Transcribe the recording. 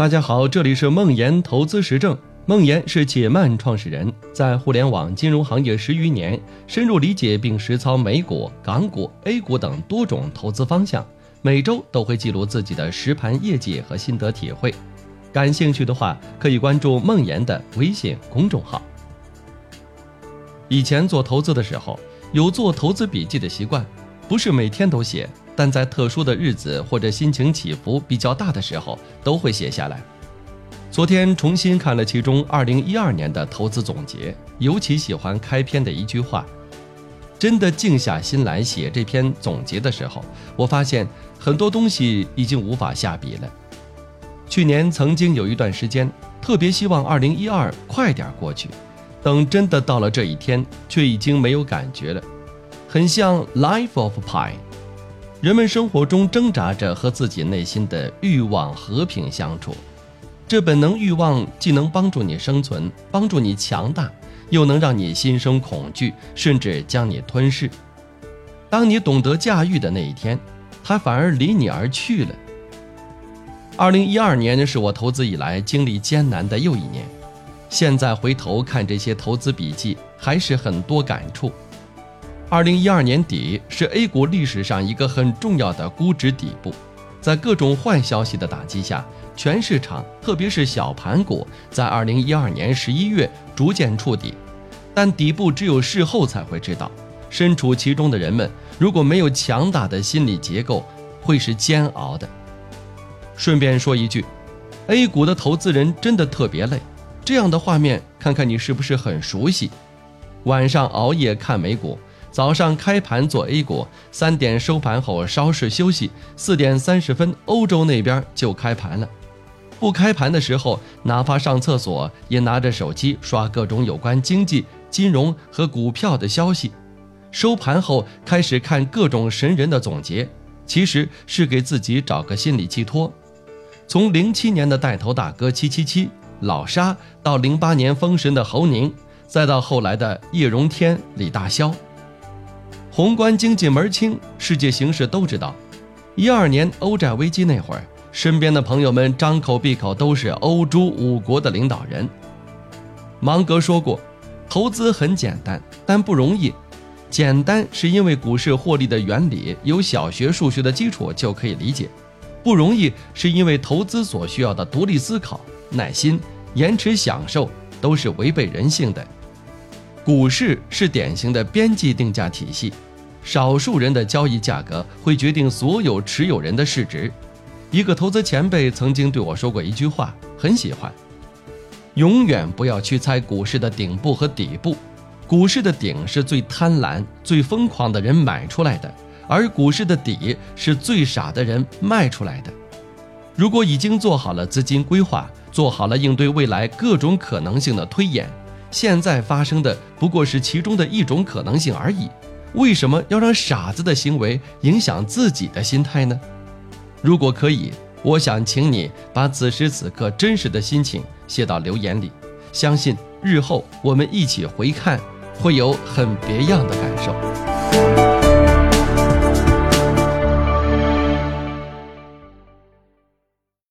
大家好，这里是梦岩投资实证。梦岩是且慢创始人，在互联网金融行业十余年，深入理解并实操美股、港股、A 股等多种投资方向。每周都会记录自己的实盘业绩和心得体会。感兴趣的话，可以关注梦岩的微信公众号。以前做投资的时候，有做投资笔记的习惯，不是每天都写。但在特殊的日子或者心情起伏比较大的时候，都会写下来。昨天重新看了其中二零一二年的投资总结，尤其喜欢开篇的一句话。真的静下心来写这篇总结的时候，我发现很多东西已经无法下笔了。去年曾经有一段时间，特别希望二零一二快点过去，等真的到了这一天，却已经没有感觉了，很像《Life of Pie》。人们生活中挣扎着和自己内心的欲望和平相处，这本能欲望既能帮助你生存，帮助你强大，又能让你心生恐惧，甚至将你吞噬。当你懂得驾驭的那一天，它反而离你而去了。二零一二年是我投资以来经历艰难的又一年，现在回头看这些投资笔记，还是很多感触。二零一二年底是 A 股历史上一个很重要的估值底部，在各种坏消息的打击下，全市场特别是小盘股在二零一二年十一月逐渐触底，但底部只有事后才会知道。身处其中的人们如果没有强大的心理结构，会是煎熬的。顺便说一句，A 股的投资人真的特别累，这样的画面看看你是不是很熟悉？晚上熬夜看美股。早上开盘做 A 股，三点收盘后稍事休息，四点三十分欧洲那边就开盘了。不开盘的时候，哪怕上厕所也拿着手机刷各种有关经济、金融和股票的消息。收盘后开始看各种神人的总结，其实是给自己找个心理寄托。从零七年的带头大哥七七七老沙，到零八年封神的侯宁，再到后来的叶荣添、李大霄。宏观经济门清，世界形势都知道。一二年欧债危机那会儿，身边的朋友们张口闭口都是欧洲五国的领导人。芒格说过，投资很简单，但不容易。简单是因为股市获利的原理有小学数学的基础就可以理解；不容易是因为投资所需要的独立思考、耐心、延迟享受都是违背人性的。股市是典型的边际定价体系，少数人的交易价格会决定所有持有人的市值。一个投资前辈曾经对我说过一句话，很喜欢：永远不要去猜股市的顶部和底部，股市的顶是最贪婪、最疯狂的人买出来的，而股市的底是最傻的人卖出来的。如果已经做好了资金规划，做好了应对未来各种可能性的推演。现在发生的不过是其中的一种可能性而已，为什么要让傻子的行为影响自己的心态呢？如果可以，我想请你把此时此刻真实的心情写到留言里，相信日后我们一起回看，会有很别样的感受。